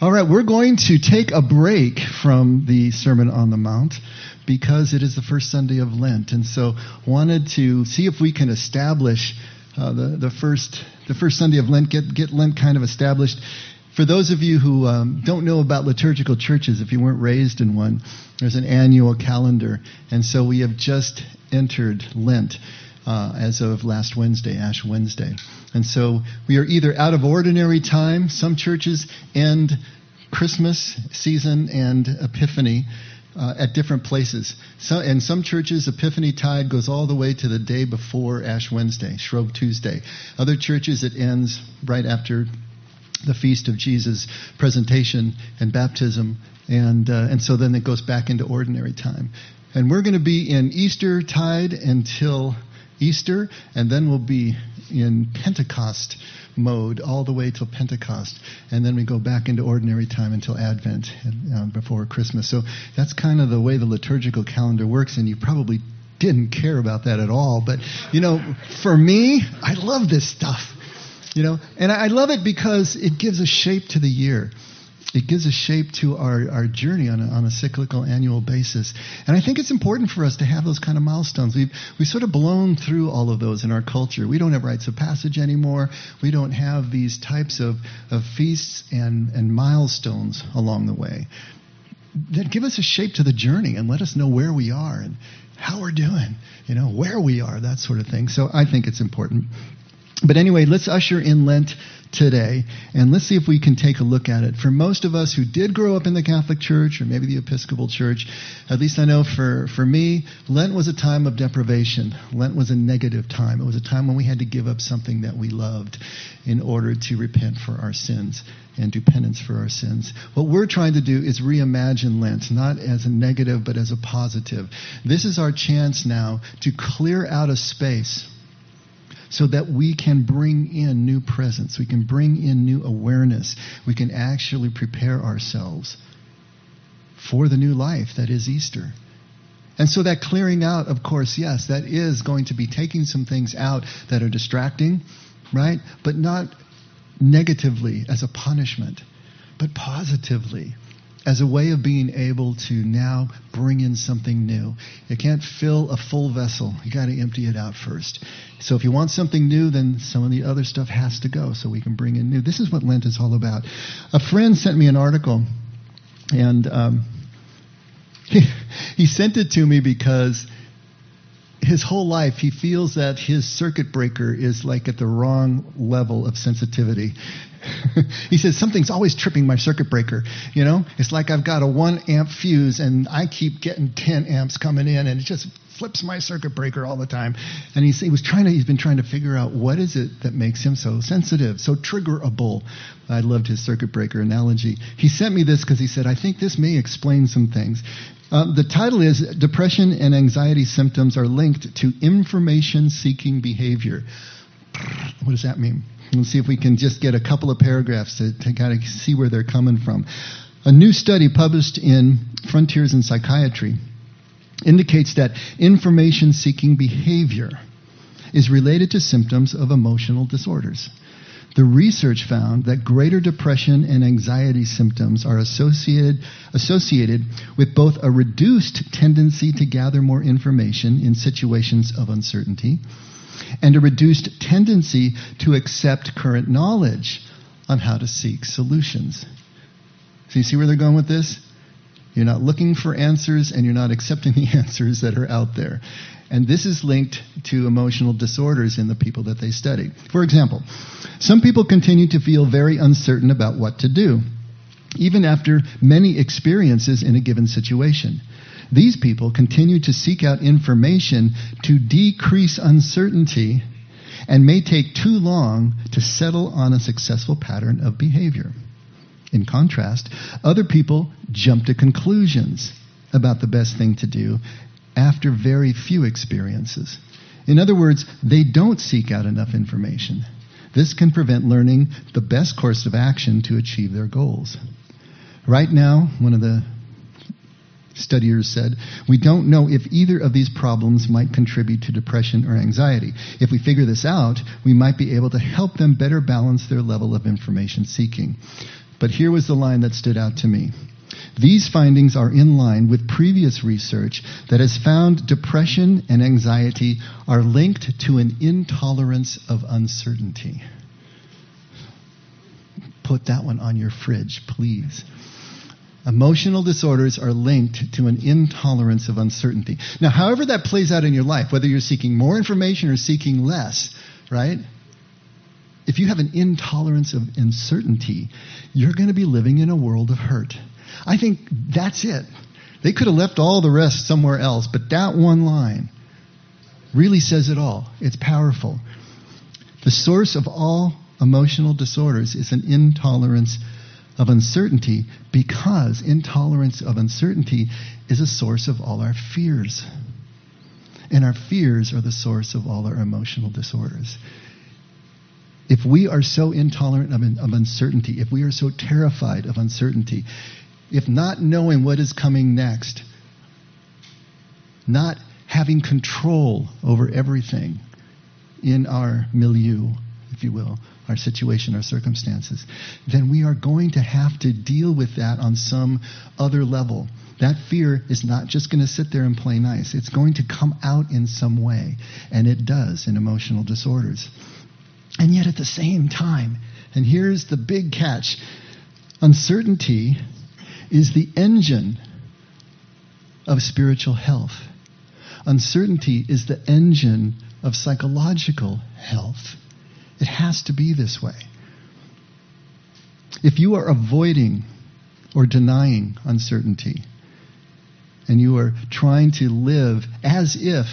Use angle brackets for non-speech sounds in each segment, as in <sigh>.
All right, we're going to take a break from the Sermon on the Mount because it is the first Sunday of Lent, and so wanted to see if we can establish uh, the the first the first Sunday of Lent, get get Lent kind of established. For those of you who um, don't know about liturgical churches, if you weren't raised in one, there's an annual calendar, and so we have just entered Lent uh, as of last Wednesday, Ash Wednesday. And so we are either out of ordinary time, some churches end Christmas season and Epiphany uh, at different places. So, and some churches, Epiphany Tide goes all the way to the day before Ash Wednesday, Shrove Tuesday. Other churches, it ends right after the feast of Jesus' presentation and baptism, and uh, and so then it goes back into ordinary time. And we're going to be in Easter tide until Easter, and then we'll be in Pentecost mode all the way till Pentecost, and then we go back into ordinary time until Advent uh, before Christmas. So that's kind of the way the liturgical calendar works, and you probably didn't care about that at all. But you know, for me, I love this stuff. You know, and I love it because it gives a shape to the year it gives a shape to our, our journey on a, on a cyclical annual basis. And I think it's important for us to have those kind of milestones. We've, we've sort of blown through all of those in our culture. We don't have rites of passage anymore. We don't have these types of, of feasts and, and milestones along the way that give us a shape to the journey and let us know where we are and how we're doing, you know, where we are, that sort of thing. So I think it's important. But anyway, let's usher in Lent today, and let's see if we can take a look at it. For most of us who did grow up in the Catholic Church or maybe the Episcopal Church, at least I know for, for me, Lent was a time of deprivation. Lent was a negative time. It was a time when we had to give up something that we loved in order to repent for our sins and do penance for our sins. What we're trying to do is reimagine Lent, not as a negative, but as a positive. This is our chance now to clear out a space so that we can bring in new presence. We can bring in new awareness. We can actually prepare ourselves for the new life that is Easter. And so that clearing out, of course, yes, that is going to be taking some things out that are distracting, right? But not negatively as a punishment, but positively as a way of being able to now bring in something new. You can't fill a full vessel. You got to empty it out first. So if you want something new, then some of the other stuff has to go so we can bring in new. This is what Lent is all about. A friend sent me an article, and um, he, <laughs> he sent it to me because his whole life he feels that his circuit breaker is like at the wrong level of sensitivity. <laughs> he says something's always tripping my circuit breaker. You know, it's like I've got a one amp fuse and I keep getting 10 amps coming in and it just flips my circuit breaker all the time. And he's, he was trying to, he's been trying to figure out what is it that makes him so sensitive, so triggerable. I loved his circuit breaker analogy. He sent me this because he said, I think this may explain some things. Uh, the title is Depression and Anxiety Symptoms Are Linked to Information Seeking Behavior. What does that mean? Let's see if we can just get a couple of paragraphs to, to kind of see where they're coming from. A new study published in Frontiers in Psychiatry indicates that information seeking behavior is related to symptoms of emotional disorders. The research found that greater depression and anxiety symptoms are associated, associated with both a reduced tendency to gather more information in situations of uncertainty and a reduced tendency to accept current knowledge on how to seek solutions. So, you see where they're going with this? You're not looking for answers and you're not accepting <laughs> the answers that are out there. And this is linked to emotional disorders in the people that they study. For example, some people continue to feel very uncertain about what to do, even after many experiences in a given situation. These people continue to seek out information to decrease uncertainty and may take too long to settle on a successful pattern of behavior. In contrast, other people jump to conclusions about the best thing to do after very few experiences. In other words, they don't seek out enough information. This can prevent learning the best course of action to achieve their goals. Right now, one of the studiers said, we don't know if either of these problems might contribute to depression or anxiety. If we figure this out, we might be able to help them better balance their level of information seeking. But here was the line that stood out to me. These findings are in line with previous research that has found depression and anxiety are linked to an intolerance of uncertainty. Put that one on your fridge, please. Emotional disorders are linked to an intolerance of uncertainty. Now, however that plays out in your life, whether you're seeking more information or seeking less, right? If you have an intolerance of uncertainty, you're going to be living in a world of hurt. I think that's it. They could have left all the rest somewhere else, but that one line really says it all. It's powerful. The source of all emotional disorders is an intolerance of uncertainty because intolerance of uncertainty is a source of all our fears. And our fears are the source of all our emotional disorders. If we are so intolerant of, of uncertainty, if we are so terrified of uncertainty, if not knowing what is coming next, not having control over everything in our milieu, if you will, our situation, our circumstances, then we are going to have to deal with that on some other level. That fear is not just going to sit there and play nice. It's going to come out in some way. And it does in emotional disorders. And yet at the same time, and here's the big catch uncertainty is the engine of spiritual health. Uncertainty is the engine of psychological health. It has to be this way. If you are avoiding or denying uncertainty, and you are trying to live as if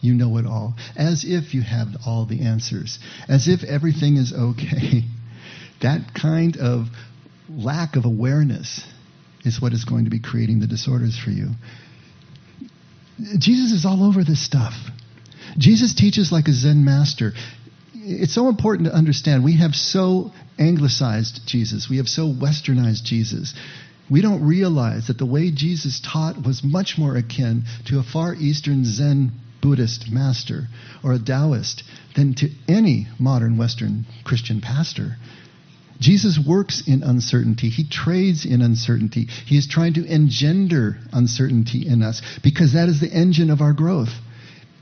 you know it all, as if you have all the answers, as if everything is okay, <laughs> that kind of lack of awareness is what is going to be creating the disorders for you. Jesus is all over this stuff. Jesus teaches like a Zen master. It's so important to understand we have so anglicized Jesus, we have so westernized Jesus. We don't realize that the way Jesus taught was much more akin to a Far Eastern Zen Buddhist master or a Taoist than to any modern Western Christian pastor. Jesus works in uncertainty. He trades in uncertainty. He is trying to engender uncertainty in us because that is the engine of our growth.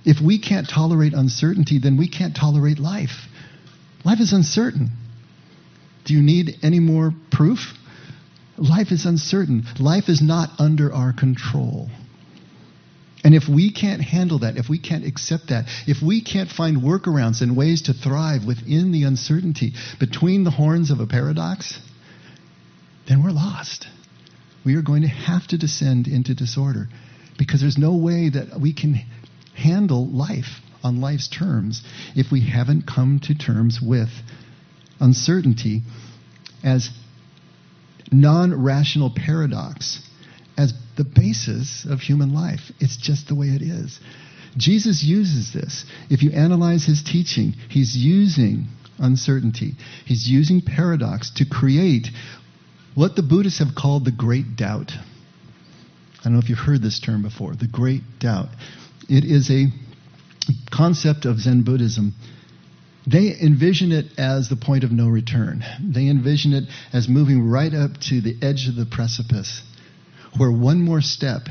If we can't tolerate uncertainty, then we can't tolerate life. Life is uncertain. Do you need any more proof? Life is uncertain. Life is not under our control. And if we can't handle that, if we can't accept that, if we can't find workarounds and ways to thrive within the uncertainty between the horns of a paradox, then we're lost. We are going to have to descend into disorder because there's no way that we can handle life on life's terms if we haven't come to terms with uncertainty as non rational paradox as the basis of human life. It's just the way it is. Jesus uses this. If you analyze his teaching, he's using uncertainty, he's using paradox to create what the Buddhists have called the great doubt. I don't know if you've heard this term before, the great doubt. It is a concept of Zen Buddhism. They envision it as the point of no return. They envision it as moving right up to the edge of the precipice where one more step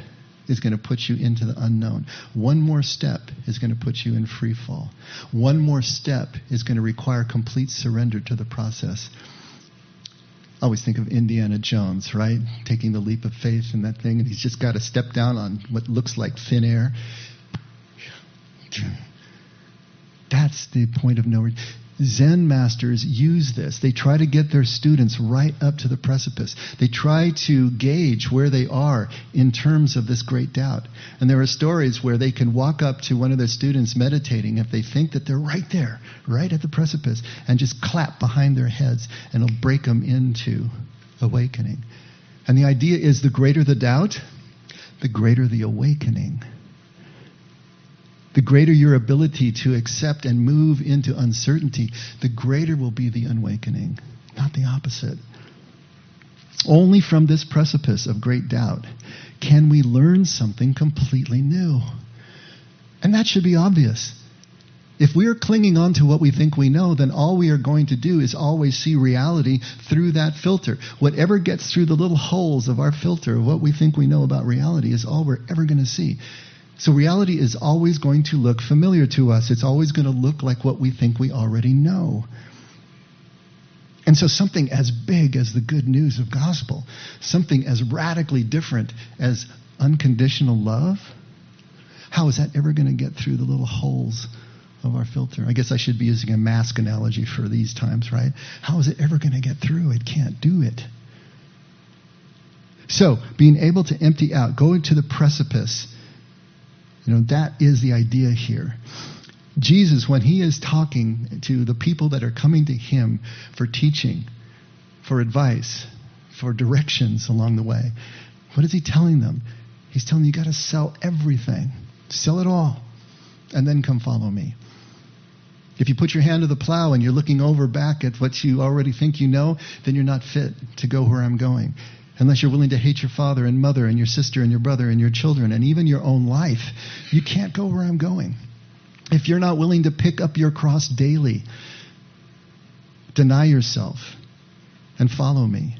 is going to put you into the unknown. One more step is going to put you in free fall. One more step is going to require complete surrender to the process. I always think of Indiana Jones, right? Taking the leap of faith in that thing, and he's just got to step down on what looks like thin air. That's the point of no return. Zen masters use this. They try to get their students right up to the precipice. They try to gauge where they are in terms of this great doubt. And there are stories where they can walk up to one of their students meditating if they think that they're right there, right at the precipice, and just clap behind their heads, and it'll break them into awakening. And the idea is the greater the doubt, the greater the awakening the greater your ability to accept and move into uncertainty, the greater will be the awakening, not the opposite. Only from this precipice of great doubt can we learn something completely new. And that should be obvious. If we are clinging on to what we think we know, then all we are going to do is always see reality through that filter. Whatever gets through the little holes of our filter of what we think we know about reality is all we're ever going to see. So reality is always going to look familiar to us. It's always going to look like what we think we already know. And so something as big as the good news of gospel, something as radically different as unconditional love, how is that ever going to get through the little holes of our filter. I guess I should be using a mask analogy for these times, right? How is it ever going to get through? It can't do it. So, being able to empty out, go to the precipice, you know, that is the idea here. Jesus, when he is talking to the people that are coming to him for teaching, for advice, for directions along the way, what is he telling them? He's telling them, you got to sell everything, sell it all, and then come follow me. If you put your hand to the plow and you're looking over back at what you already think you know, then you're not fit to go where I'm going. Unless you're willing to hate your father and mother and your sister and your brother and your children and even your own life, you can't go where I'm going. If you're not willing to pick up your cross daily, deny yourself, and follow me,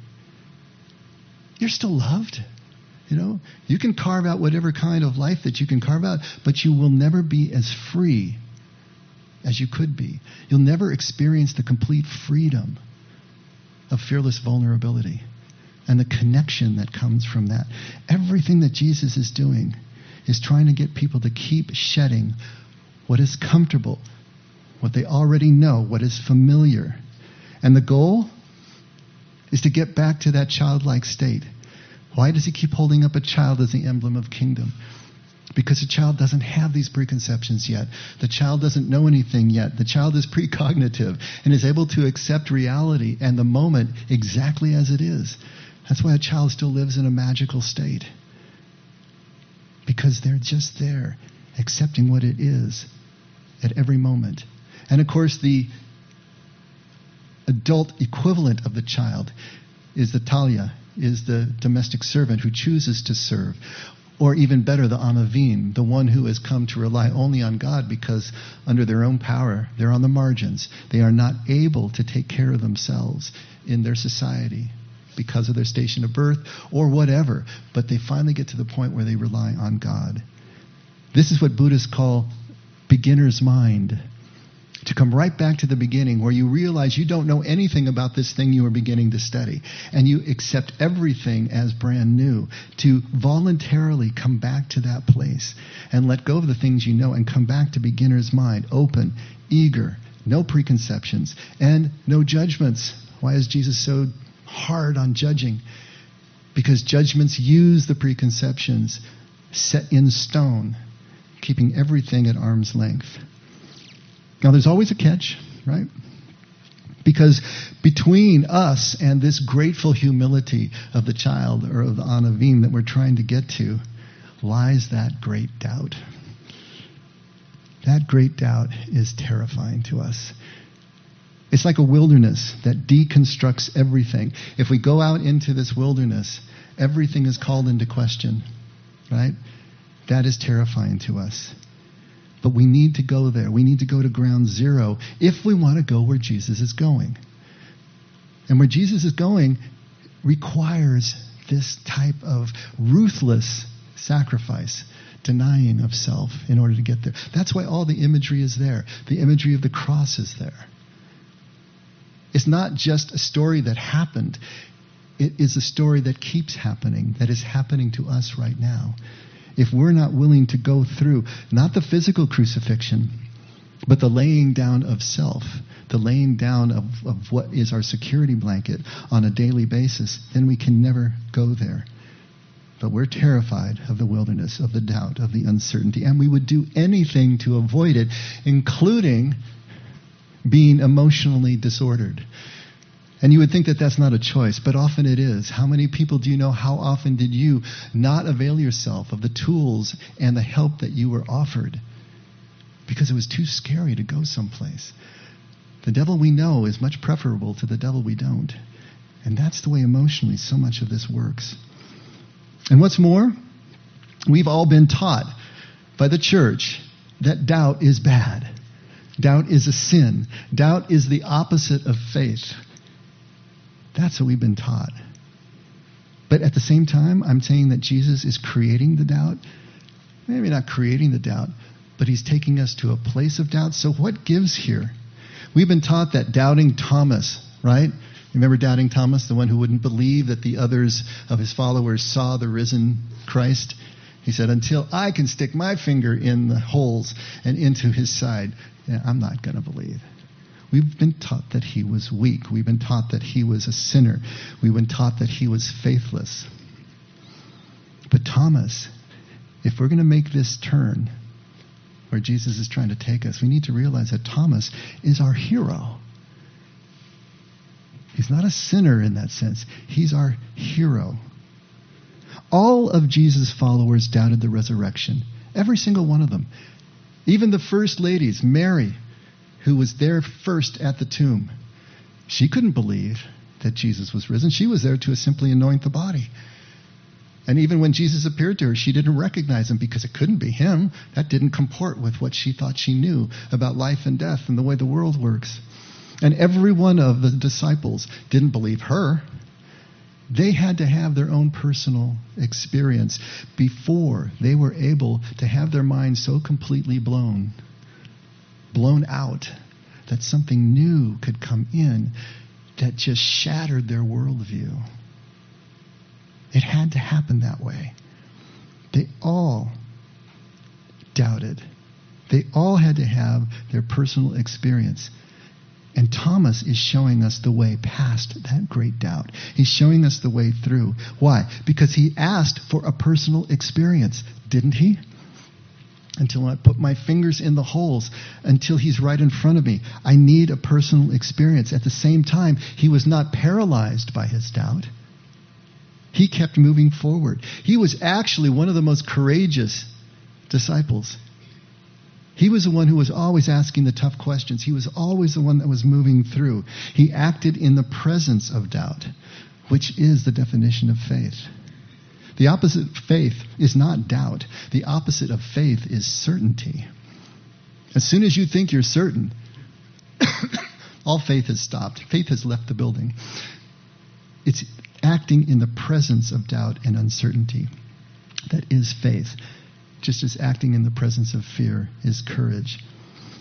you're still loved. You know, you can carve out whatever kind of life that you can carve out, but you will never be as free as you could be. You'll never experience the complete freedom of fearless vulnerability and the connection that comes from that. Everything that Jesus is doing is trying to get people to keep shedding what is comfortable, what they already know, what is familiar. And the goal is to get back to that childlike state. Why does he keep holding up a child as the emblem of kingdom? Because the child doesn't have these preconceptions yet. The child doesn't know anything yet. The child is precognitive and is able to accept reality and the moment exactly as it is. That's why a child still lives in a magical state. Because they're just there, accepting what it is at every moment. And of course, the adult equivalent of the child is the Talia, is the domestic servant who chooses to serve. Or even better, the Anavim, the one who has come to rely only on God because under their own power, they're on the margins. They are not able to take care of themselves in their society because of their station of birth or whatever. But they finally get to the point where they rely on God. This is what Buddhists call beginner's mind to come right back to the beginning where you realize you don't know anything about this thing you are beginning to study and you accept everything as brand new to voluntarily come back to that place and let go of the things you know and come back to beginner's mind open eager no preconceptions and no judgments why is jesus so hard on judging because judgments use the preconceptions set in stone keeping everything at arm's length now, there's always a catch, right? Because between us and this grateful humility of the child or of the Anavim that we're trying to get to lies that great doubt. That great doubt is terrifying to us. It's like a wilderness that deconstructs everything. If we go out into this wilderness, everything is called into question, right? That is terrifying to us. But we need to go there. We need to go to ground zero if we want to go where Jesus is going. And where Jesus is going requires this type of ruthless sacrifice, denying of self in order to get there. That's why all the imagery is there. The imagery of the cross is there. It's not just a story that happened, it is a story that keeps happening, that is happening to us right now if we're not willing to go through not the physical crucifixion, but the laying down of self, the laying down of, of what is our security blanket on a daily basis, then we can never go there. But we're terrified of the wilderness, of the doubt, of the uncertainty, and we would do anything to avoid it, including being emotionally disordered. And you would think that that's not a choice, but often it is. How many people do you know? How often did you not avail yourself of the tools and the help that you were offered? Because it was too scary to go someplace. The devil we know is much preferable to the devil we don't. And that's the way emotionally so much of this works. And what's more, we've all been taught by the church that doubt is bad. Doubt is a sin. Doubt is the opposite of faith. That's what we've been taught. But at the same time, I'm saying that Jesus is creating the doubt. Maybe not creating the doubt, but he's taking us to a place of doubt. So what gives here? We've been taught that doubting Thomas, right? Remember doubting Thomas, the one who wouldn't believe that the others of his followers saw the risen Christ? He said, Until I can stick my finger in the holes and into his side, I'm not going to believe. We've been taught that he was weak. We've been taught that he was a sinner. We've been taught that he was faithless. But Thomas, if we're going to make this turn where Jesus is trying to take us, we need to realize that Thomas is our hero. He's not a sinner in that sense, he's our hero. All of Jesus' followers doubted the resurrection. Every single one of them. Even the first ladies, Mary, who was there first at the tomb, she couldn't believe that Jesus was risen. She was there to simply anoint the body. And even when Jesus appeared to her, she didn't recognize him because it couldn't be him. That didn't comport with what she thought she knew about life and death and the way the world works. And every one of the disciples didn't believe her. They had to have their own personal experience before they were able to have their minds so completely blown, blown out, that something new could come in that just shattered their worldview. It had to happen that way. They all doubted. They all had to have their personal experience. And Thomas is showing us the way past that great doubt. He's showing us the way through. Why? Because he asked for a personal experience, didn't he? Until I put my fingers in the holes, until he's right in front of me. I need a personal experience. At the same time, he was not paralyzed by his doubt. He kept moving forward. He was actually one of the most courageous disciples. He was the one who was always asking the tough questions. He was always the one that was moving through. He acted in the presence of doubt, which is the definition of faith. The opposite of faith is not doubt. The opposite of faith is certainty. As soon as you think you're certain, <coughs> all faith has stopped. Faith has left the building. It's acting in the presence of doubt and uncertainty. That is faith just as acting in the presence of fear is courage.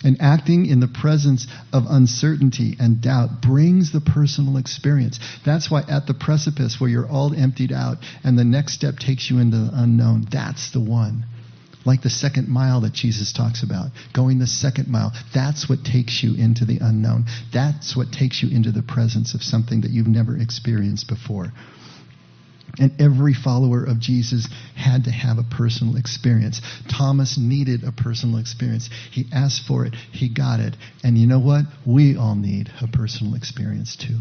And acting in the presence of uncertainty and doubt brings the personal experience. That's why at the precipice where you're all emptied out and the next step takes you into the unknown, that's the one. Like the second mile that Jesus talks about, going the second mile, that's what takes you into the unknown. That's what takes you into the presence of something that you've never experienced before. And every follower of Jesus had to have a personal experience. Thomas needed a personal experience. He asked for it, he got it. And you know what? We all need a personal experience too.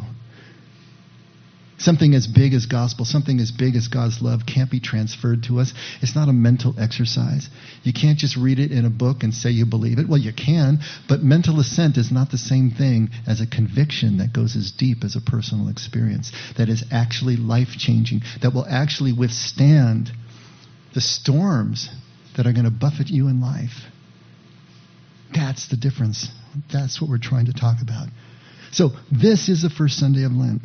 Something as big as gospel, something as big as God's love can't be transferred to us. It's not a mental exercise. You can't just read it in a book and say you believe it. Well, you can, but mental assent is not the same thing as a conviction that goes as deep as a personal experience, that is actually life changing, that will actually withstand the storms that are going to buffet you in life. That's the difference. That's what we're trying to talk about. So, this is the first Sunday of Lent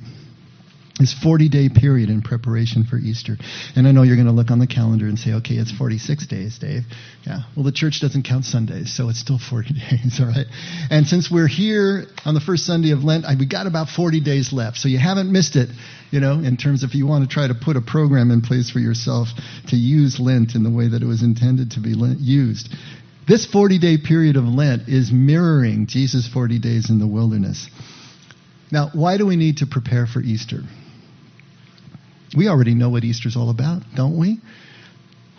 this 40 day period in preparation for Easter. And I know you're going to look on the calendar and say, okay, it's 46 days, Dave. Yeah. Well, the church doesn't count Sundays, so it's still 40 <laughs> days, all right? And since we're here on the first Sunday of Lent, we got about 40 days left. So you haven't missed it, you know, in terms of if you want to try to put a program in place for yourself to use Lent in the way that it was intended to be used. This 40 day period of Lent is mirroring Jesus' 40 days in the wilderness. Now, why do we need to prepare for Easter? We already know what Easter's all about, don't we?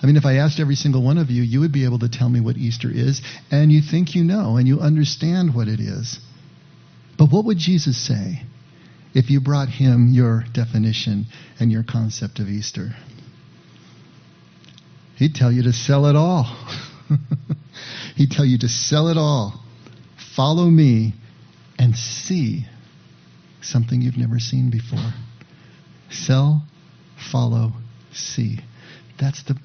I mean, if I asked every single one of you, you would be able to tell me what Easter is, and you think you know, and you understand what it is. But what would Jesus say if you brought him your definition and your concept of Easter? He'd tell you to sell it all. <laughs> He'd tell you to sell it all. Follow me and see something you've never seen before. Sell follow, see. That's the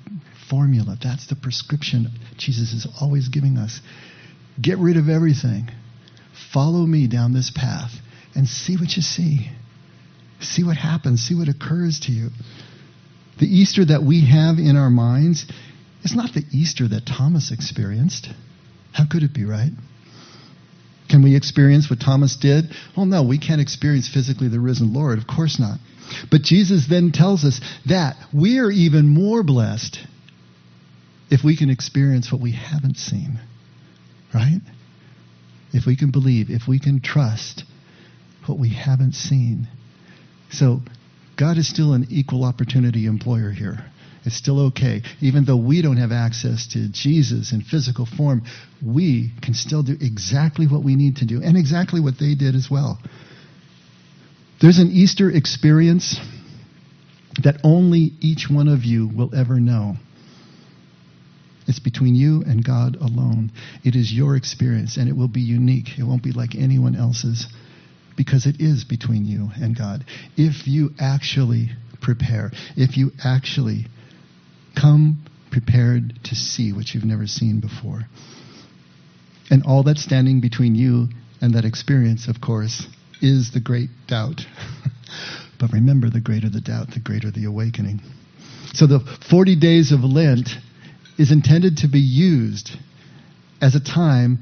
formula. That's the prescription Jesus is always giving us. Get rid of everything. Follow me down this path and see what you see. See what happens. See what occurs to you. The Easter that we have in our minds is not the Easter that Thomas experienced. How could it be, right? Can we experience what Thomas did? Well, no, we can't experience physically the risen Lord. Of course not. But Jesus then tells us that we are even more blessed if we can experience what we haven't seen. Right? If we can believe, if we can trust what we haven't seen. So, God is still an equal opportunity employer here. It's still okay. Even though we don't have access to Jesus in physical form, we can still do exactly what we need to do and exactly what they did as well. There's an Easter experience that only each one of you will ever know. It's between you and God alone. It is your experience, and it will be unique. It won't be like anyone else's because it is between you and God. If you actually prepare, if you actually come prepared to see what you've never seen before. And all that's standing between you and that experience, of course, is the great doubt. <laughs> but remember, the greater the doubt, the greater the awakening. So the 40 days of Lent is intended to be used as a time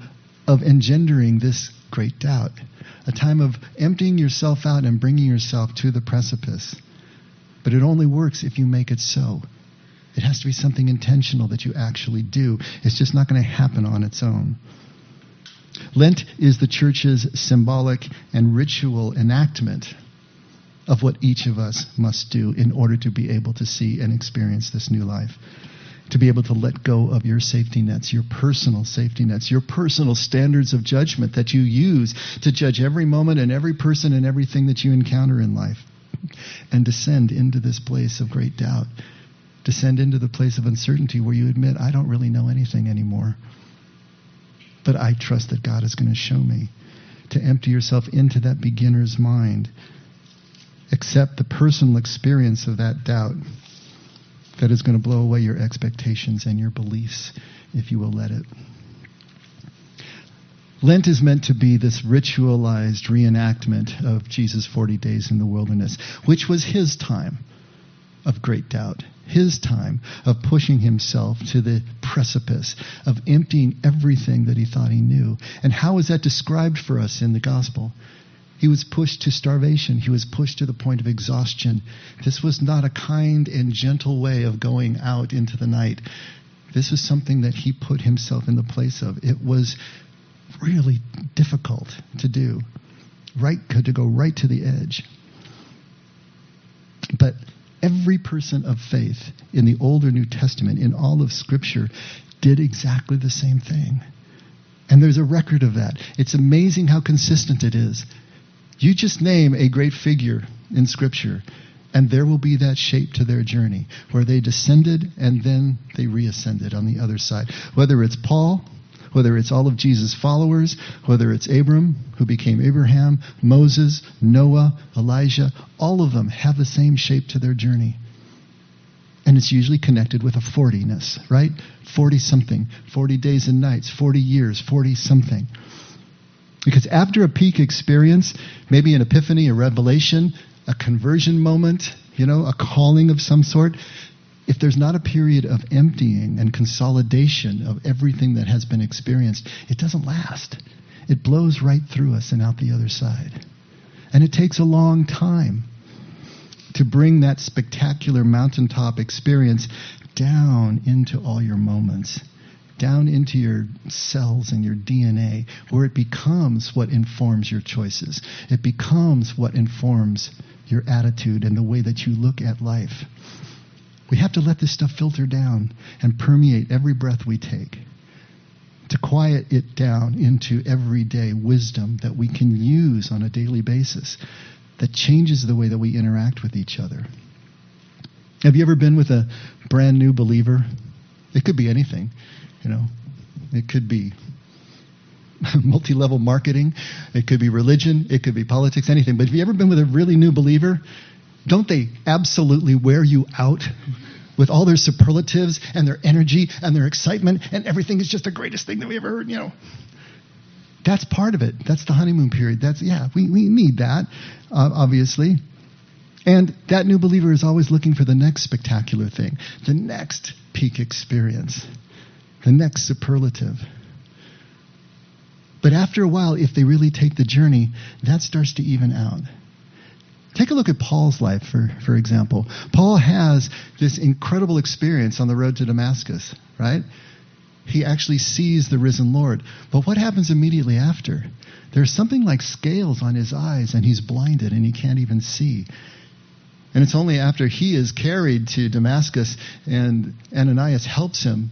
of engendering this great doubt, a time of emptying yourself out and bringing yourself to the precipice. But it only works if you make it so. It has to be something intentional that you actually do. It's just not going to happen on its own. Lent is the church's symbolic and ritual enactment of what each of us must do in order to be able to see and experience this new life to be able to let go of your safety nets, your personal safety nets, your personal standards of judgment that you use to judge every moment and every person and everything that you encounter in life, and descend into this place of great doubt. Descend into the place of uncertainty where you admit, I don't really know anything anymore. But I trust that God is going to show me. To empty yourself into that beginner's mind. Accept the personal experience of that doubt that is going to blow away your expectations and your beliefs if you will let it. Lent is meant to be this ritualized reenactment of Jesus' 40 days in the wilderness, which was his time of great doubt, his time of pushing himself to the precipice, of emptying everything that he thought he knew. And how is that described for us in the gospel? He was pushed to starvation. He was pushed to the point of exhaustion. This was not a kind and gentle way of going out into the night. This was something that he put himself in the place of. It was really difficult to do, right to go right to the edge. But every person of faith in the Old or New Testament, in all of Scripture, did exactly the same thing. And there's a record of that. It's amazing how consistent it is. You just name a great figure in Scripture, and there will be that shape to their journey, where they descended and then they reascended on the other side. Whether it's Paul, whether it's all of Jesus' followers, whether it's Abram, who became Abraham, Moses, Noah, Elijah, all of them have the same shape to their journey. And it's usually connected with a 40ness, right? 40 something, 40 days and nights, 40 years, 40 something. Because after a peak experience, maybe an epiphany, a revelation, a conversion moment, you know, a calling of some sort, if there's not a period of emptying and consolidation of everything that has been experienced, it doesn't last. It blows right through us and out the other side. And it takes a long time to bring that spectacular mountaintop experience down into all your moments down into your cells and your DNA, where it becomes what informs your choices. It becomes what informs your attitude and the way that you look at life. We have to let this stuff filter down and permeate every breath we take to quiet it down into everyday wisdom that we can use on a daily basis that changes the way that we interact with each other. Have you ever been with a brand new believer? It could be anything. You know, it could be <laughs> multi level marketing, it could be religion, it could be politics, anything. But have you ever been with a really new believer? Don't they absolutely wear you out with all their superlatives and their energy and their excitement and everything is just the greatest thing that we ever heard, you know? That's part of it. That's the honeymoon period. That's, yeah, we, we need that, uh, obviously. And that new believer is always looking for the next spectacular thing, the next peak experience, the next superlative. But after a while, if they really take the journey, that starts to even out. Take a look at Paul's life, for, for example. Paul has this incredible experience on the road to Damascus, right? He actually sees the risen Lord. But what happens immediately after? There's something like scales on his eyes, and he's blinded and he can't even see. And it's only after he is carried to Damascus and Ananias helps him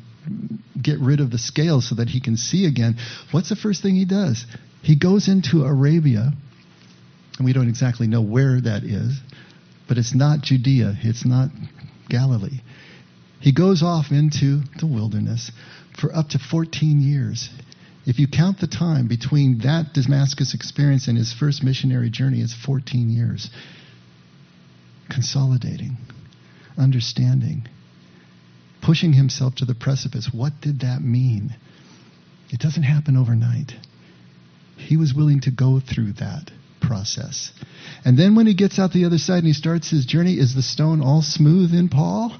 get rid of the scales so that he can see again. What's the first thing he does? He goes into Arabia and we don't exactly know where that is, but it's not Judea, it's not Galilee. He goes off into the wilderness for up to 14 years. If you count the time between that Damascus experience and his first missionary journey, it's 14 years. Consolidating, understanding, pushing himself to the precipice. What did that mean? It doesn't happen overnight. He was willing to go through that process. And then when he gets out the other side and he starts his journey, is the stone all smooth in Paul?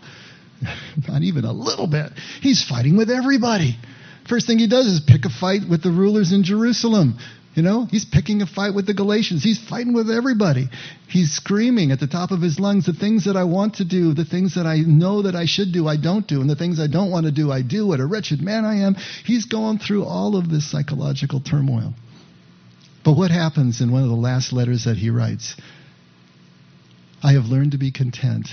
<laughs> Not even a little bit. He's fighting with everybody. First thing he does is pick a fight with the rulers in Jerusalem. You know, he's picking a fight with the Galatians. He's fighting with everybody. He's screaming at the top of his lungs, the things that I want to do, the things that I know that I should do, I don't do, and the things I don't want to do, I do. What a wretched man I am. He's going through all of this psychological turmoil. But what happens in one of the last letters that he writes? I have learned to be content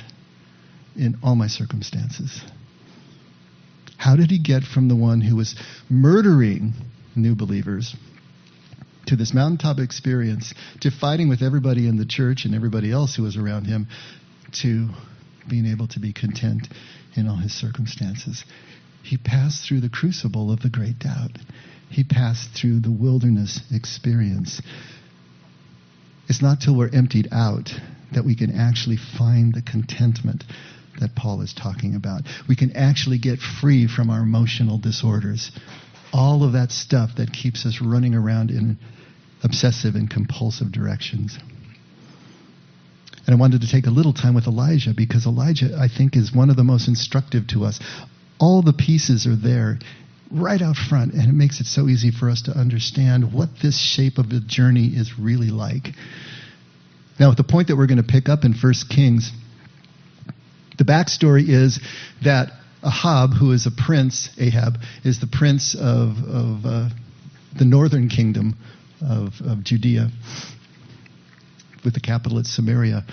in all my circumstances. How did he get from the one who was murdering new believers to this mountaintop experience to fighting with everybody in the church and everybody else who was around him to being able to be content in all his circumstances? He passed through the crucible of the great doubt he passed through the wilderness experience. It's not till we're emptied out that we can actually find the contentment that Paul is talking about. We can actually get free from our emotional disorders. All of that stuff that keeps us running around in obsessive and compulsive directions. And I wanted to take a little time with Elijah because Elijah, I think, is one of the most instructive to us. All the pieces are there right out front, and it makes it so easy for us to understand what this shape of the journey is really like. Now, at the point that we're going to pick up in 1 Kings, the backstory is that Ahab, who is a prince, Ahab, is the prince of, of uh, the northern kingdom of, of Judea, with the capital at Samaria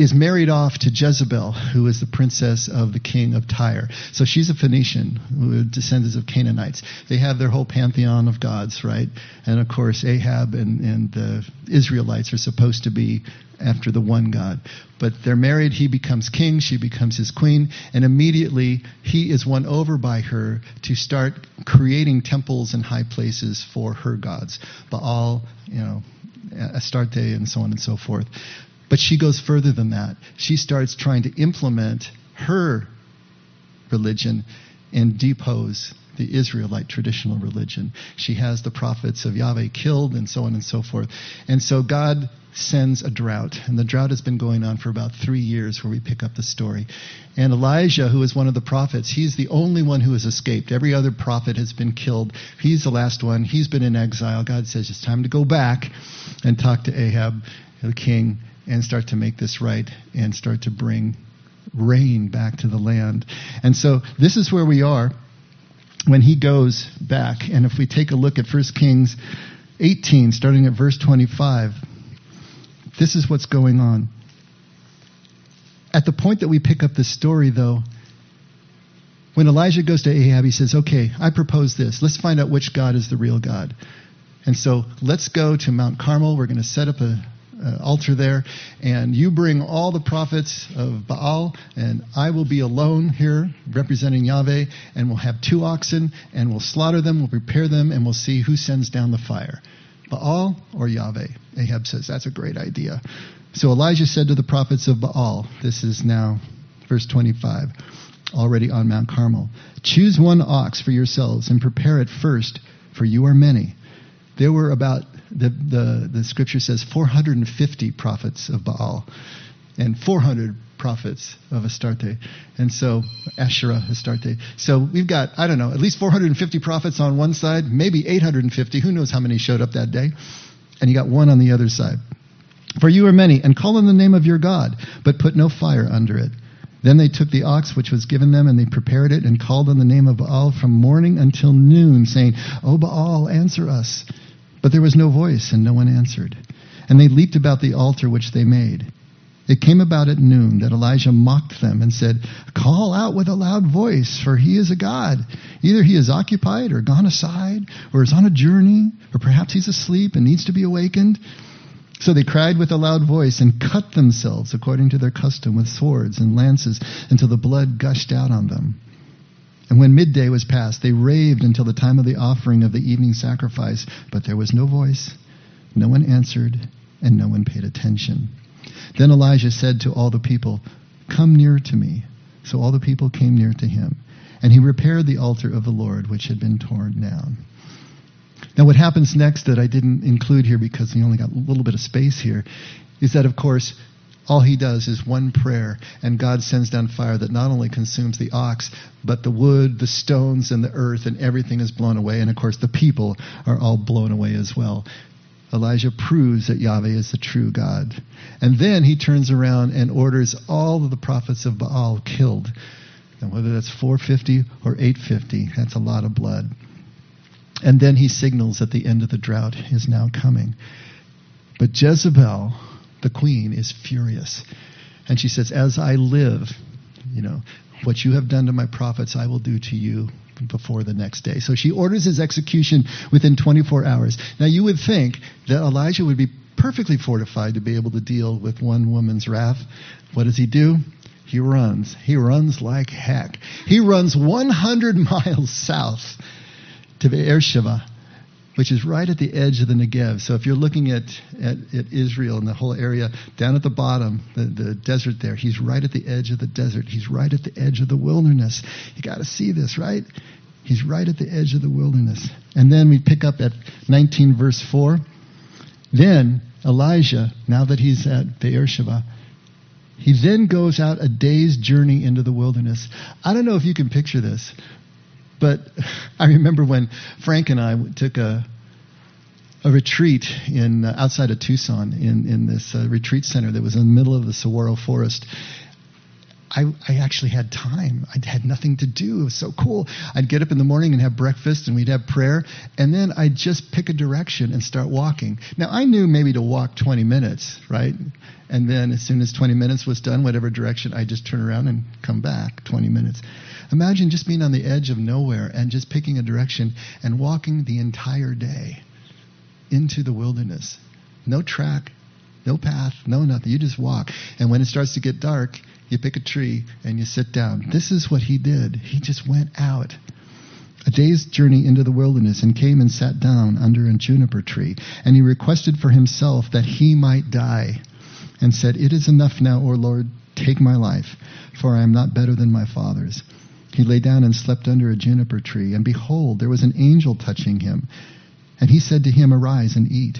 is married off to Jezebel, who is the princess of the king of Tyre. So she's a Phoenician, descendants of Canaanites. They have their whole pantheon of gods, right? And of course, Ahab and, and the Israelites are supposed to be after the one God. But they're married, he becomes king, she becomes his queen, and immediately he is won over by her to start creating temples and high places for her gods. Baal, you know, Astarte, and so on and so forth. But she goes further than that. She starts trying to implement her religion and depose the Israelite traditional religion. She has the prophets of Yahweh killed and so on and so forth. And so God sends a drought. And the drought has been going on for about three years where we pick up the story. And Elijah, who is one of the prophets, he's the only one who has escaped. Every other prophet has been killed. He's the last one. He's been in exile. God says it's time to go back and talk to Ahab, the king and start to make this right and start to bring rain back to the land. And so this is where we are when he goes back. And if we take a look at 1 Kings 18, starting at verse 25, this is what's going on. At the point that we pick up this story, though, when Elijah goes to Ahab, he says, Okay, I propose this. Let's find out which God is the real God. And so let's go to Mount Carmel. We're going to set up a, uh, altar there, and you bring all the prophets of Baal, and I will be alone here representing Yahweh, and we'll have two oxen, and we'll slaughter them, we'll prepare them, and we'll see who sends down the fire. Baal or Yahweh? Ahab says, That's a great idea. So Elijah said to the prophets of Baal, this is now verse 25, already on Mount Carmel, choose one ox for yourselves and prepare it first, for you are many. there were about, the, the, the scripture says, 450 prophets of Baal and 400 prophets of Astarte. And so, Asherah, Astarte. So we've got, I don't know, at least 450 prophets on one side, maybe 850. Who knows how many showed up that day? And you got one on the other side. For you are many, and call on the name of your God, but put no fire under it. Then they took the ox which was given them, and they prepared it, and called on the name of Baal from morning until noon, saying, O Baal, answer us. But there was no voice, and no one answered. And they leaped about the altar which they made. It came about at noon that Elijah mocked them and said, Call out with a loud voice, for he is a God. Either he is occupied or gone aside, or is on a journey, or perhaps he's asleep and needs to be awakened. So they cried with a loud voice and cut themselves according to their custom with swords and lances until the blood gushed out on them. And when midday was past, they raved until the time of the offering of the evening sacrifice, but there was no voice, no one answered, and no one paid attention. Then Elijah said to all the people, Come near to me. So all the people came near to him. And he repaired the altar of the Lord, which had been torn down. Now, what happens next that I didn't include here because we only got a little bit of space here is that, of course, all he does is one prayer, and God sends down fire that not only consumes the ox, but the wood, the stones, and the earth, and everything is blown away. And of course, the people are all blown away as well. Elijah proves that Yahweh is the true God. And then he turns around and orders all of the prophets of Baal killed. And whether that's 450 or 850, that's a lot of blood. And then he signals that the end of the drought is now coming. But Jezebel, the queen, is furious. And she says, As I live, you know, what you have done to my prophets, I will do to you before the next day. So she orders his execution within 24 hours. Now, you would think that Elijah would be perfectly fortified to be able to deal with one woman's wrath. What does he do? He runs. He runs like heck. He runs 100 <laughs> miles south to Beersheba which is right at the edge of the Negev. So if you're looking at, at, at Israel and the whole area, down at the bottom, the, the desert there, he's right at the edge of the desert. He's right at the edge of the wilderness. You got to see this, right? He's right at the edge of the wilderness. And then we pick up at 19 verse 4. Then Elijah, now that he's at Beersheba, he then goes out a day's journey into the wilderness. I don't know if you can picture this, but <laughs> I remember when Frank and I took a a retreat in uh, outside of Tucson in in this uh, retreat center that was in the middle of the saguaro forest. I, I actually had time. I had nothing to do. It was so cool. I'd get up in the morning and have breakfast, and we'd have prayer, and then I'd just pick a direction and start walking. Now I knew maybe to walk 20 minutes, right? And then as soon as 20 minutes was done, whatever direction, I'd just turn around and come back 20 minutes. Imagine just being on the edge of nowhere and just picking a direction and walking the entire day into the wilderness. No track, no path, no nothing. You just walk. And when it starts to get dark, you pick a tree and you sit down. This is what he did. He just went out. A day's journey into the wilderness and came and sat down under a juniper tree. And he requested for himself that he might die and said, It is enough now, O Lord, take my life, for I am not better than my fathers. He lay down and slept under a juniper tree, and behold, there was an angel touching him. And he said to him, Arise and eat.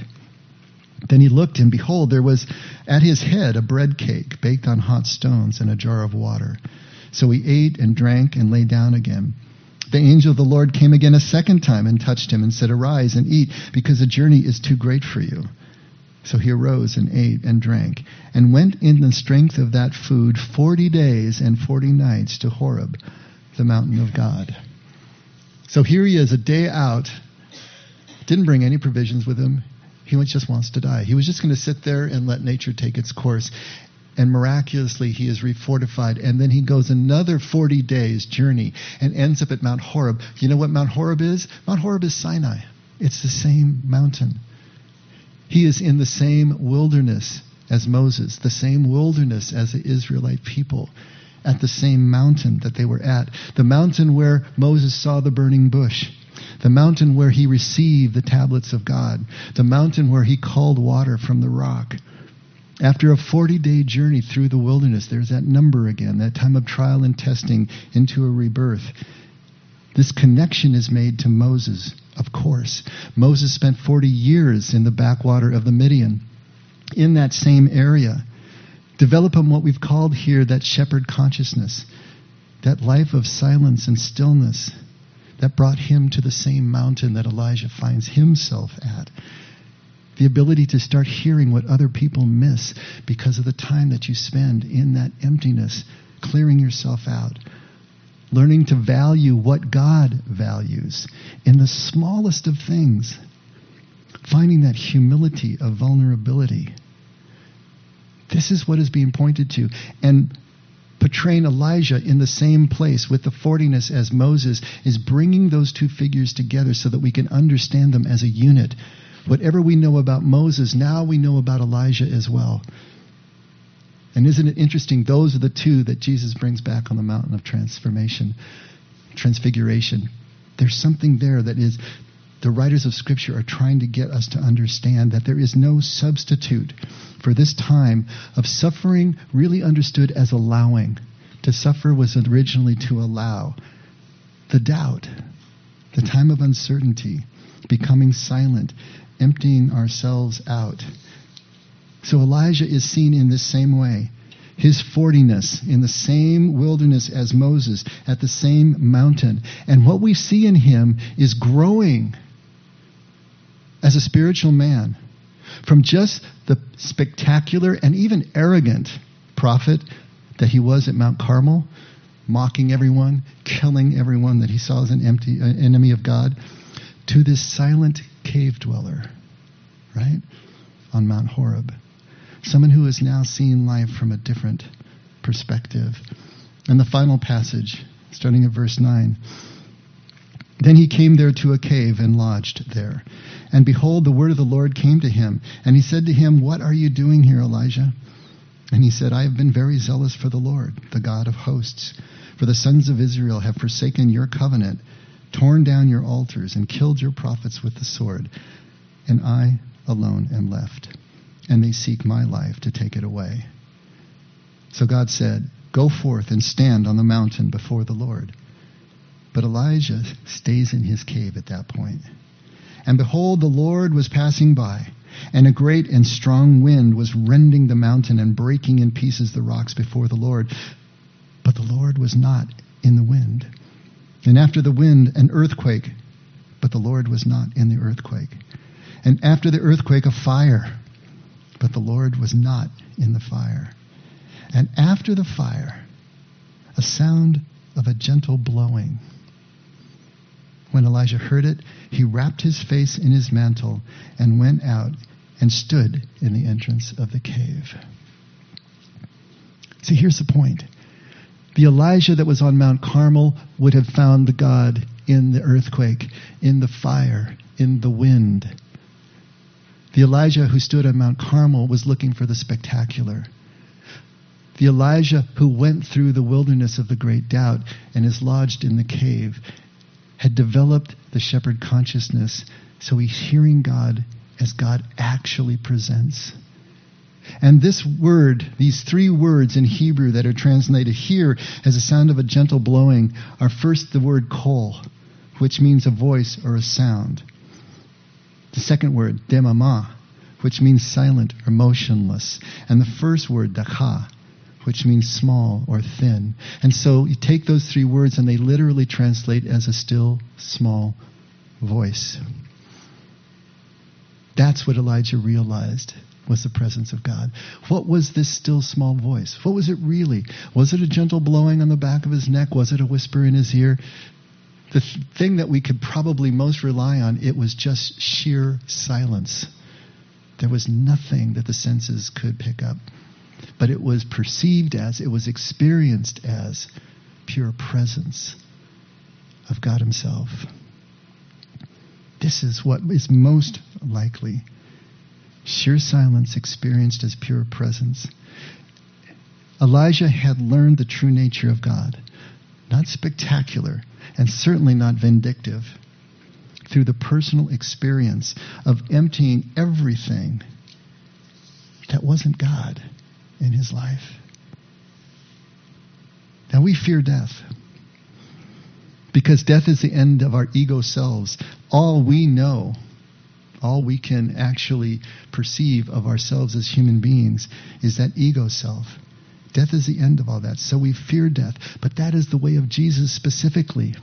Then he looked, and behold, there was at his head a bread cake baked on hot stones and a jar of water. So he ate and drank and lay down again. The angel of the Lord came again a second time and touched him and said, Arise and eat, because the journey is too great for you. So he arose and ate and drank, and went in the strength of that food forty days and forty nights to Horeb, the mountain of God. So here he is, a day out, didn't bring any provisions with him. He just wants to die. He was just going to sit there and let nature take its course. And miraculously, he is refortified. And then he goes another 40 days journey and ends up at Mount Horeb. You know what Mount Horeb is? Mount Horeb is Sinai. It's the same mountain. He is in the same wilderness as Moses, the same wilderness as the Israelite people at the same mountain that they were at. The mountain where Moses saw the burning bush. The mountain where he received the tablets of God. The mountain where he called water from the rock. After a 40 day journey through the wilderness, there's that number again, that time of trial and testing into a rebirth. This connection is made to Moses, of course. Moses spent 40 years in the backwater of the Midian, in that same area, developing what we've called here that shepherd consciousness, that life of silence and stillness that brought him to the same mountain that Elijah finds himself at. The ability to start hearing what other people miss because of the time that you spend in that emptiness, clearing yourself out, learning to value what God values in the smallest of things, finding that humility of vulnerability. This is what is being pointed to. And portraying Elijah in the same place with the 40ness as Moses is bringing those two figures together so that we can understand them as a unit. Whatever we know about Moses, now we know about Elijah as well. And isn't it interesting? Those are the two that Jesus brings back on the mountain of transformation, transfiguration. There's something there that is, the writers of Scripture are trying to get us to understand that there is no substitute for this time of suffering, really understood as allowing. To suffer was originally to allow. The doubt, the time of uncertainty, becoming silent, emptying ourselves out so Elijah is seen in this same way. His 40ness in the same wilderness as Moses at the same mountain. And what we see in him is growing as a spiritual man from just the spectacular and even arrogant prophet that he was at Mount Carmel, mocking everyone, killing everyone that he saw as an empty uh, enemy of God, to this silent cave dweller, right? On Mount Horeb. Someone who is now seeing life from a different perspective. And the final passage, starting at verse 9. Then he came there to a cave and lodged there. And behold, the word of the Lord came to him. And he said to him, What are you doing here, Elijah? And he said, I have been very zealous for the Lord, the God of hosts. For the sons of Israel have forsaken your covenant, torn down your altars, and killed your prophets with the sword. And I alone am left and they seek my life to take it away. So God said, Go forth and stand on the mountain before the Lord. But Elijah stays in his cave at that point. And behold, the Lord was passing by, and a great and strong wind was rending the mountain and breaking in pieces the rocks before the Lord. But the Lord was not in the wind. And after the wind, an earthquake, but the Lord was not in the earthquake. And after the earthquake, a fire but the Lord was not in the fire. And after the fire, a sound of a gentle blowing. When Elijah heard it, he wrapped his face in his mantle and went out and stood in the entrance of the cave. See, here's the point. The Elijah that was on Mount Carmel would have found the God in the earthquake, in the fire, in the wind. The Elijah who stood on Mount Carmel was looking for the spectacular. The Elijah who went through the wilderness of the great doubt and is lodged in the cave had developed the shepherd consciousness, so he's hearing God as God actually presents. And this word, these three words in Hebrew that are translated here as a sound of a gentle blowing, are first the word kol, which means a voice or a sound. The second word, demama, which means silent or motionless. And the first word, dakha, which means small or thin. And so you take those three words and they literally translate as a still, small voice. That's what Elijah realized was the presence of God. What was this still small voice? What was it really? Was it a gentle blowing on the back of his neck? Was it a whisper in his ear? the th- thing that we could probably most rely on, it was just sheer silence. There was nothing that the senses could pick up. But it was perceived as, it was experienced as pure presence of God Himself. This is what is most likely. Sheer silence experienced as pure presence. Elijah had learned the true nature of God. Not spectacular, and certainly not vindictive, through the personal experience of emptying everything that wasn't God in his life. Now we fear death. Because death is the end of our ego selves. All we know, all we can actually perceive of ourselves as human beings is that ego self. Death is the end of all that. So we fear death. But that is the way of Jesus specifically.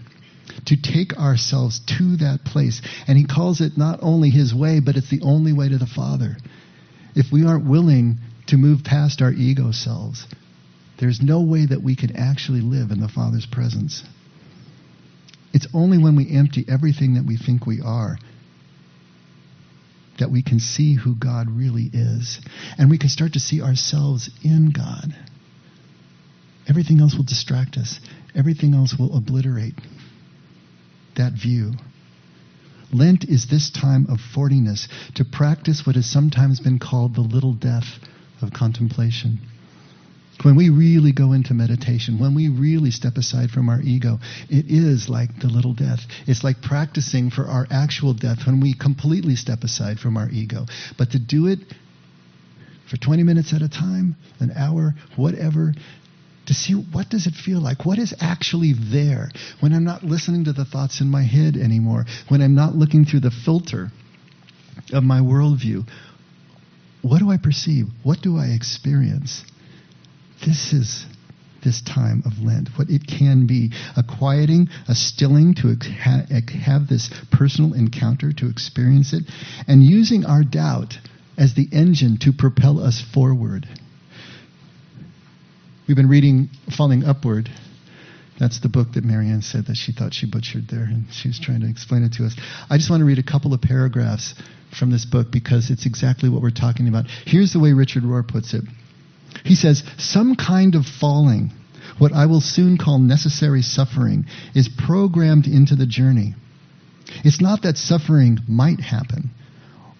To take ourselves to that place. And he calls it not only his way, but it's the only way to the Father. If we aren't willing to move past our ego selves, there's no way that we can actually live in the Father's presence. It's only when we empty everything that we think we are that we can see who God really is. And we can start to see ourselves in God. Everything else will distract us, everything else will obliterate that view. Lent is this time of fortiness to practice what has sometimes been called the little death of contemplation. When we really go into meditation, when we really step aside from our ego, it is like the little death. It's like practicing for our actual death when we completely step aside from our ego. But to do it for 20 minutes at a time, an hour, whatever, to see what does it feel like what is actually there when i'm not listening to the thoughts in my head anymore when i'm not looking through the filter of my worldview what do i perceive what do i experience this is this time of Lent, what it can be a quieting, a stilling to have this personal encounter, to experience it, and using our doubt as the engine to propel us forward. We've been reading Falling Upward. That's the book that Marianne said that she thought she butchered there, and she was trying to explain it to us. I just want to read a couple of paragraphs from this book because it's exactly what we're talking about. Here's the way Richard Rohr puts it he says, Some kind of falling, what I will soon call necessary suffering, is programmed into the journey. It's not that suffering might happen,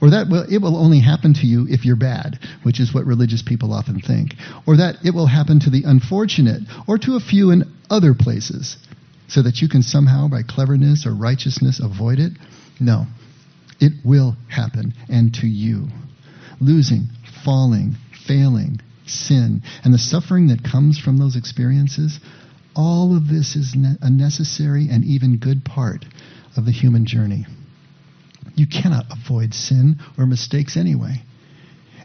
or that well, it will only happen to you if you're bad, which is what religious people often think, or that it will happen to the unfortunate, or to a few in other places, so that you can somehow, by cleverness or righteousness, avoid it. No, it will happen, and to you. Losing, falling, failing, sin, and the suffering that comes from those experiences, all of this is ne- a necessary and even good part of the human journey. You cannot avoid sin or mistakes anyway.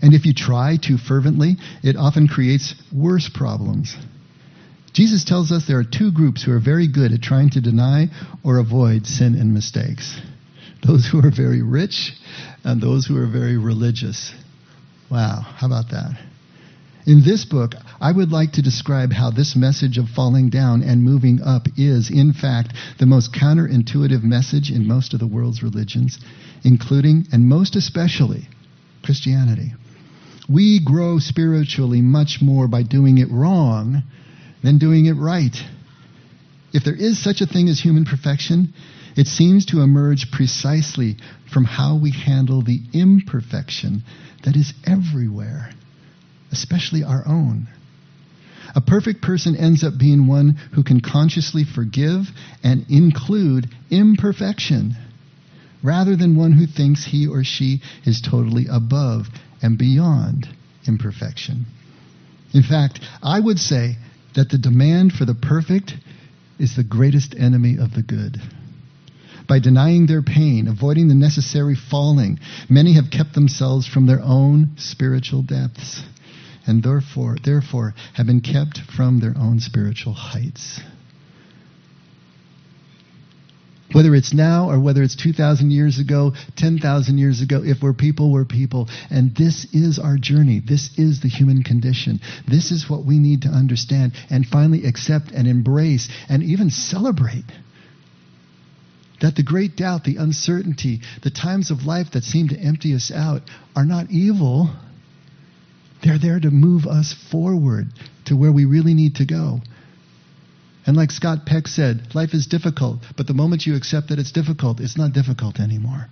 And if you try too fervently, it often creates worse problems. Jesus tells us there are two groups who are very good at trying to deny or avoid sin and mistakes those who are very rich and those who are very religious. Wow, how about that? In this book, I would like to describe how this message of falling down and moving up is, in fact, the most counterintuitive message in most of the world's religions, including and most especially Christianity. We grow spiritually much more by doing it wrong than doing it right. If there is such a thing as human perfection, it seems to emerge precisely from how we handle the imperfection that is everywhere especially our own. A perfect person ends up being one who can consciously forgive and include imperfection, rather than one who thinks he or she is totally above and beyond imperfection. In fact, I would say that the demand for the perfect is the greatest enemy of the good. By denying their pain, avoiding the necessary falling, many have kept themselves from their own spiritual depths and therefore, therefore have been kept from their own spiritual heights. Whether it's now or whether it's 2,000 years ago, 10,000 years ago, if we're people, we're people. And this is our journey. This is the human condition. This is what we need to understand and finally accept and embrace and even celebrate. That the great doubt, the uncertainty, the times of life that seem to empty us out are not evil they're there to move us forward to where we really need to go. And like Scott Peck said, life is difficult, but the moment you accept that it's difficult, it's not difficult anymore.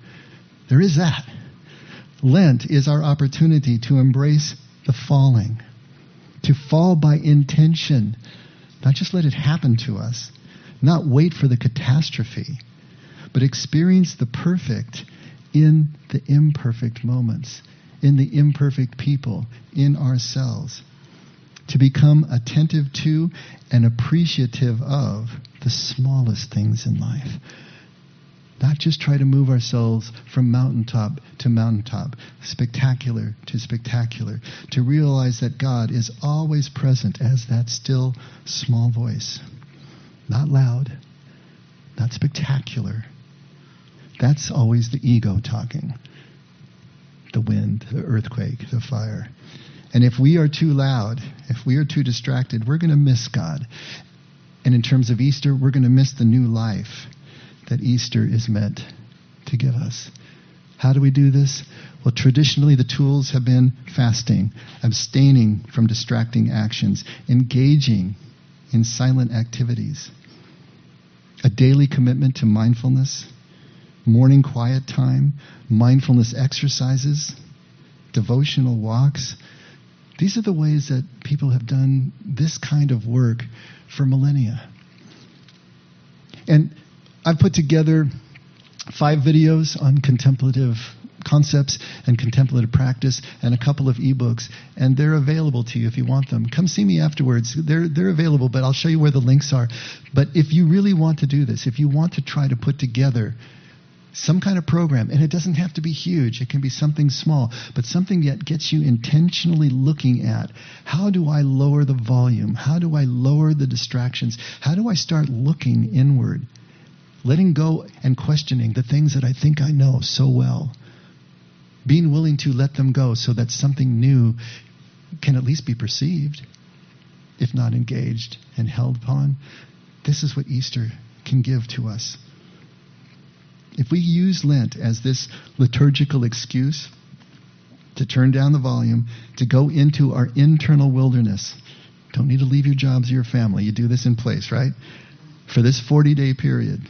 There is that. Lent is our opportunity to embrace the falling, to fall by intention, not just let it happen to us, not wait for the catastrophe, but experience the perfect in the imperfect moments in the imperfect people, in ourselves. To become attentive to and appreciative of the smallest things in life. Not just try to move ourselves from mountaintop to mountaintop, spectacular to spectacular, to realize that God is always present as that still small voice. Not loud, not spectacular. That's always the ego talking. The wind, the earthquake, the fire. And if we are too loud, if we are too distracted, we're going to miss God. And in terms of Easter, we're going to miss the new life that Easter is meant to give us. How do we do this? Well, traditionally, the tools have been fasting, abstaining from distracting actions, engaging in silent activities, a daily commitment to mindfulness, morning quiet time, mindfulness exercises, devotional walks. These are the ways that people have done this kind of work for millennia. And I've put together five videos on contemplative concepts and contemplative practice and a couple of ebooks and they're available to you if you want them come see me afterwards they're they're available but I'll show you where the links are but if you really want to do this if you want to try to put together some kind of program and it doesn't have to be huge. It can be something small but something that gets you intentionally looking at how do I lower the volume? How do I lower the distractions? How do I start looking inward? Letting go and questioning the things that I think I know so well, being willing to let them go so that something new can at least be perceived, if not engaged and held upon. This is what Easter can give to us. If we use Lent as this liturgical excuse to turn down the volume, to go into our internal wilderness, don't need to leave your jobs or your family. You do this in place, right? For this 40 day period,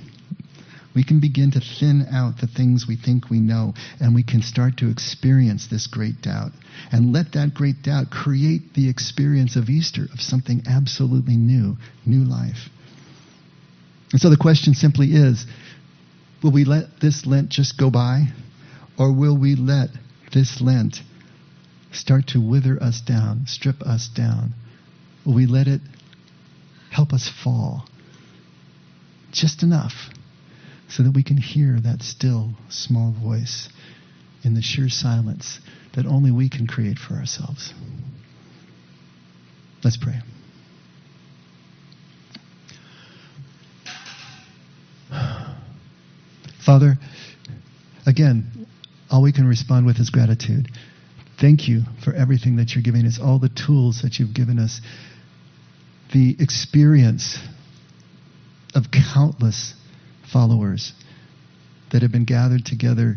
we can begin to thin out the things we think we know, and we can start to experience this great doubt. And let that great doubt create the experience of Easter, of something absolutely new, new life. And so the question simply is will we let this Lent just go by? Or will we let this Lent start to wither us down, strip us down? Will we let it help us fall? Just enough so that we can hear that still small voice in the sheer silence that only we can create for ourselves. Let's pray. Father, again, all we can respond with is gratitude. Thank you for everything that you're giving us, all the tools that you've given us, the experience of countless followers that have been gathered together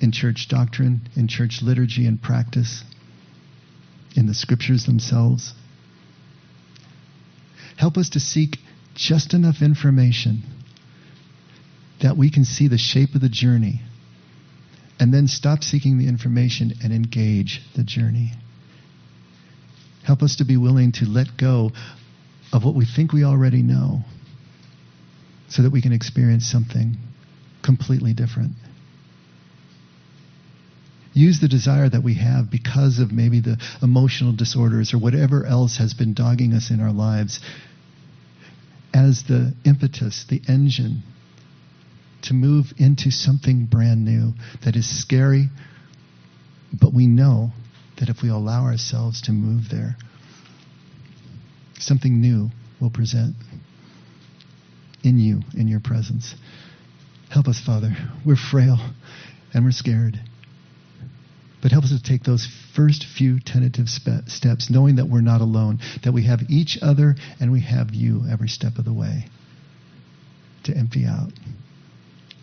in church doctrine, in church liturgy and practice, in the scriptures themselves. Help us to seek just enough information that we can see the shape of the journey and then stop seeking the information and engage the journey. Help us to be willing to let go of what we think we already know so that we can experience something completely different. Use the desire that we have because of maybe the emotional disorders or whatever else has been dogging us in our lives as the impetus, the engine to move into something brand new that is scary, but we know that if we allow ourselves to move there, something new will present in you, in your presence. Help us, Father. We're frail and we're scared. But help us to take those first few tentative spe- steps, knowing that we're not alone, that we have each other and we have you every step of the way to empty out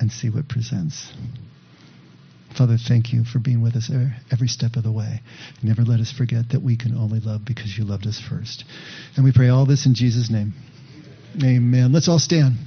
and see what presents. Father, thank you for being with us every step of the way. Never let us forget that we can only love because you loved us first. And we pray all this in Jesus' name. Amen. Let's all stand.